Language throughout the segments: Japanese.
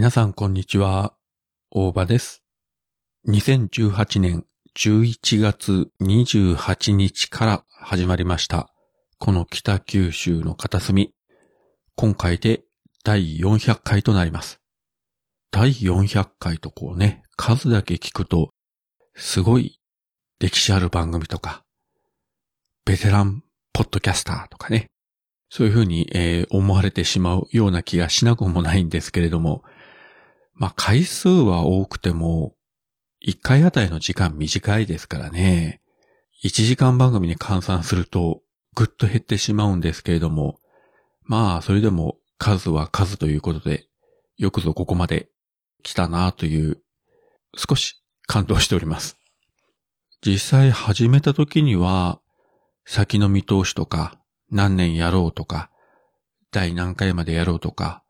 皆さんこんにちは。大場です。2018年11月28日から始まりました。この北九州の片隅。今回で第400回となります。第400回とこうね、数だけ聞くと、すごい歴史ある番組とか、ベテランポッドキャスターとかね、そういうふうに、えー、思われてしまうような気がしなくもないんですけれども、まあ、回数は多くても、1回あたりの時間短いですからね。1時間番組に換算すると、ぐっと減ってしまうんですけれども、まあ、それでも数は数ということで、よくぞここまで来たなという、少し感動しております。実際始めた時には、先の見通しとか、何年やろうとか、第何回までやろうとか、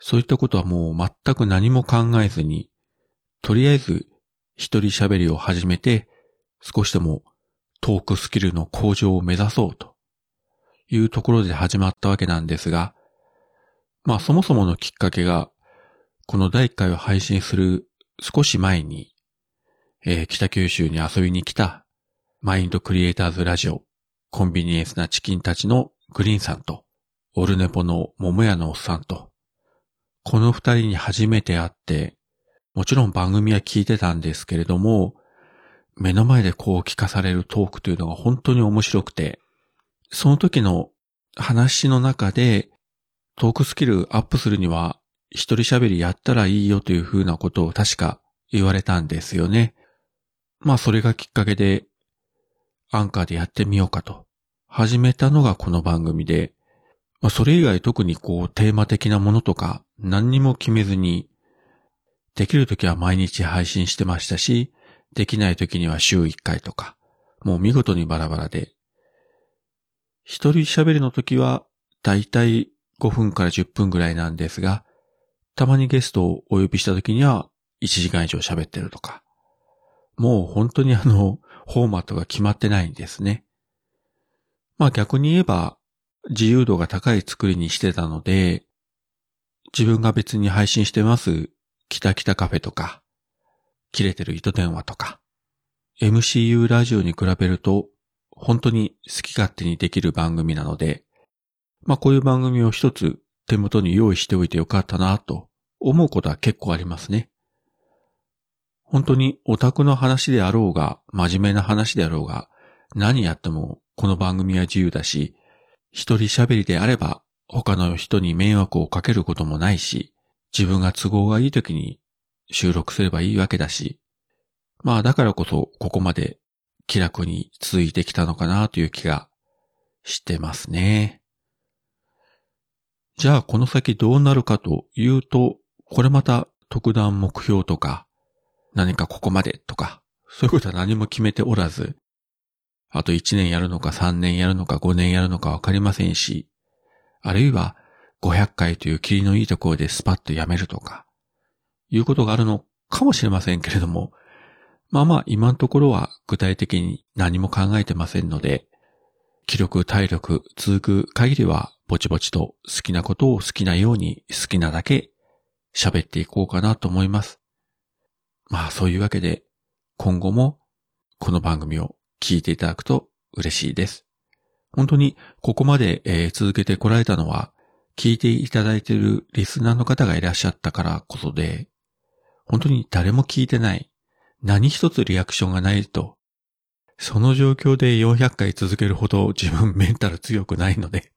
そういったことはもう全く何も考えずに、とりあえず一人喋りを始めて、少しでもトークスキルの向上を目指そうというところで始まったわけなんですが、まあそもそものきっかけが、この第1回を配信する少し前に、えー、北九州に遊びに来たマインドクリエイターズラジオ、コンビニエンスなチキンたちのグリーンさんと、オルネポの桃屋のおっさんと、この二人に初めて会って、もちろん番組は聞いてたんですけれども、目の前でこう聞かされるトークというのが本当に面白くて、その時の話の中で、トークスキルアップするには、一人喋りやったらいいよというふうなことを確か言われたんですよね。まあそれがきっかけで、アンカーでやってみようかと、始めたのがこの番組で、まあそれ以外特にこうテーマ的なものとか何にも決めずに、できるときは毎日配信してましたし、できないときには週1回とか、もう見事にバラバラで、一人喋りのときは、だいたい5分から10分ぐらいなんですが、たまにゲストをお呼びしたときには、1時間以上喋ってるとか、もう本当にあの、フォーマットが決まってないんですね。まあ逆に言えば、自由度が高い作りにしてたので、自分が別に配信してます、キタキタカフェとか、切れてる糸電話とか、MCU ラジオに比べると、本当に好き勝手にできる番組なので、まあこういう番組を一つ手元に用意しておいてよかったなと思うことは結構ありますね。本当にオタクの話であろうが、真面目な話であろうが、何やってもこの番組は自由だし、一人喋りであれば他の人に迷惑をかけることもないし、自分が都合がいい時に収録すればいいわけだし、まあだからこそここまで気楽に続いてきたのかなという気がしてますね。じゃあこの先どうなるかというと、これまた特段目標とか、何かここまでとか、そういうことは何も決めておらず、あと1年やるのか3年やるのか5年やるのかわかりませんし、あるいは500回という霧のいいところでスパッとやめるとか、いうことがあるのかもしれませんけれども、まあまあ今のところは具体的に何も考えてませんので、気力、体力、続く限りはぼちぼちと好きなことを好きなように好きなだけ喋っていこうかなと思います。まあそういうわけで今後もこの番組を聞いていただくと嬉しいです。本当にここまで、えー、続けてこられたのは、聞いていただいているリスナーの方がいらっしゃったからこそで、本当に誰も聞いてない、何一つリアクションがないと、その状況で400回続けるほど自分メンタル強くないので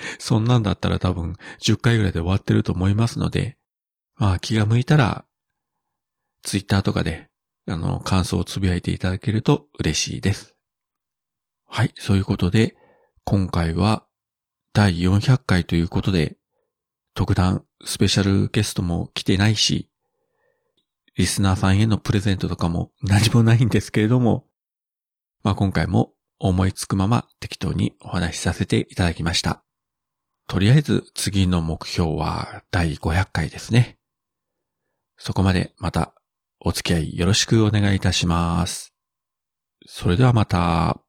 そんなんだったら多分10回ぐらいで終わってると思いますので、まあ気が向いたら、ツイッターとかで、あの、感想をつぶやいていただけると嬉しいです。はい、そういうことで、今回は第400回ということで、特段スペシャルゲストも来てないし、リスナーさんへのプレゼントとかも何もないんですけれども、まあ今回も思いつくまま適当にお話しさせていただきました。とりあえず次の目標は第500回ですね。そこまでまたお付き合いよろしくお願いいたします。それではまた。